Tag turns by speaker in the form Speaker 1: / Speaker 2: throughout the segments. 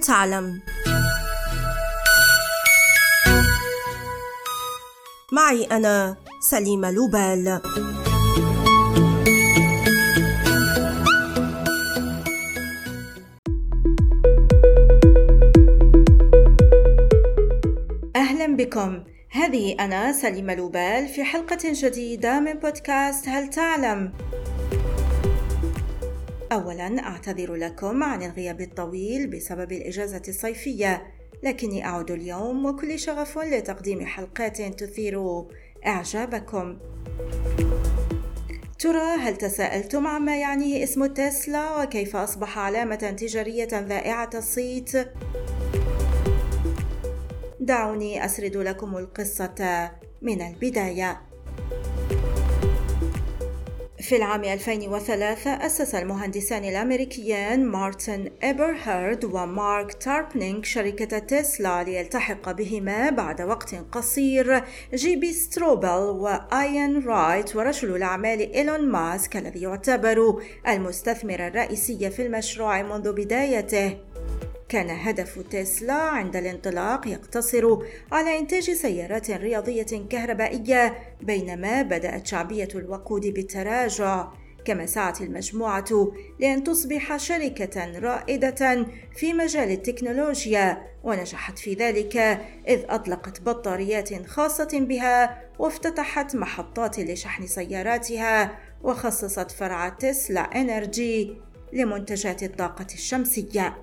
Speaker 1: تعلم. معي أنا سليمة لوبال. أهلا بكم. هذه أنا سليمة لوبال في حلقة جديدة من بودكاست هل تعلم؟ اولا أعتذر لكم عن الغياب الطويل بسبب الإجازة الصيفية لكني أعود اليوم وكل شغف لتقديم حلقات تثير إعجابكم. ترى هل تساءلتم عما يعنيه اسم تسلا؟ وكيف أصبح علامة تجارية ذائعة الصيت؟ دعوني أسرد لكم القصة من البداية. في العام 2003 أسس المهندسان الأمريكيان مارتن إيبرهارد ومارك تاربنينغ شركة تسلا ليلتحق بهما بعد وقت قصير جي بي ستروبل وآيان رايت ورجل الأعمال إيلون ماسك الذي يعتبر المستثمر الرئيسي في المشروع منذ بدايته. كان هدف تسلا عند الانطلاق يقتصر على إنتاج سيارات رياضية كهربائية بينما بدأت شعبية الوقود بالتراجع كما سعت المجموعة لأن تصبح شركة رائدة في مجال التكنولوجيا ونجحت في ذلك إذ أطلقت بطاريات خاصة بها وافتتحت محطات لشحن سياراتها وخصصت فرع تسلا Energy لمنتجات الطاقة الشمسية.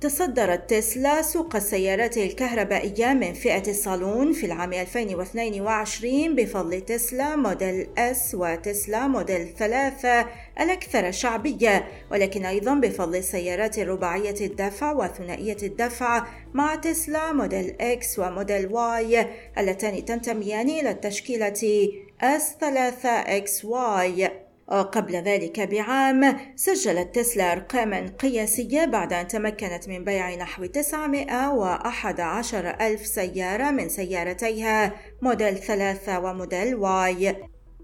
Speaker 1: تصدرت تسلا سوق السيارات الكهربائية من فئة الصالون في العام 2022 بفضل تسلا Model S وتسلا موديل 3 الأكثر شعبية ولكن أيضا بفضل السيارات الرباعية الدفع وثنائية الدفع مع تسلا Model X و Model Y اللتان تنتميان إلى التشكيلة S3XY قبل ذلك بعام سجلت تسلا أرقاما قياسية بعد أن تمكنت من بيع نحو 911 ألف سيارة من سيارتيها موديل 3 و Model Y.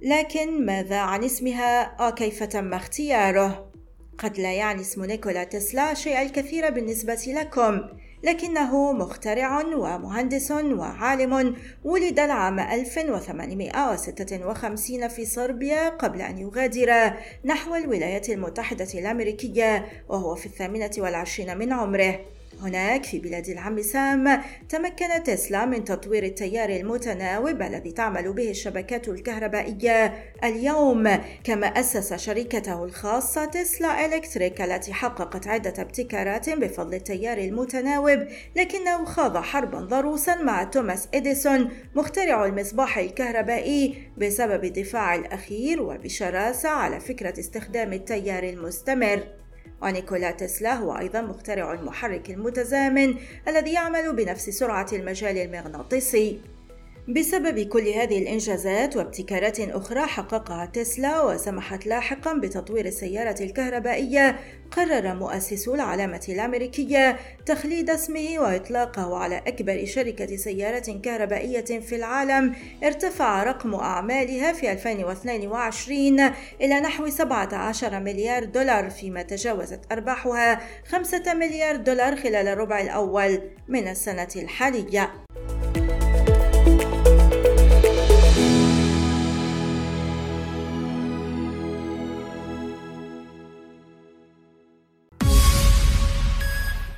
Speaker 1: لكن ماذا عن اسمها؟ وكيف تم اختياره؟ قد لا يعني اسم نيكولا تسلا شيء الكثير بالنسبة لكم. لكنه مخترع ومهندس وعالم. ولد العام 1856 في صربيا قبل أن يغادر نحو الولايات المتحدة الأمريكية وهو في الثامنة والعشرين من عمره. هناك في بلاد العم سام تمكن تسلا من تطوير التيار المتناوب الذي تعمل به الشبكات الكهربائية اليوم. كما أسس شركته الخاصة تسلا إلكتريك التي حققت عدة ابتكارات بفضل التيار المتناوب لكنه خاض حربا ضروسا مع توماس إديسون مخترع المصباح الكهربائي بسبب الدفاع الأخير وبشراسة على فكرة استخدام التيار المستمر. ونيكولا تسلا هو أيضا مخترع المحرك المتزامن الذي يعمل بنفس سرعة المجال المغناطيسي. بسبب كل هذه الإنجازات وابتكارات أخرى حققها تسلا وسمحت لاحقا بتطوير السيارة الكهربائية قرر مؤسسو العلامة الأمريكية تخليد اسمه وإطلاقه على أكبر شركة سيارات كهربائية في العالم. ارتفع رقم أعمالها في 2022 إلى نحو 17 مليار دولار فيما تجاوزت أرباحها 5 مليار دولار خلال الربع الأول من السنة الحالية.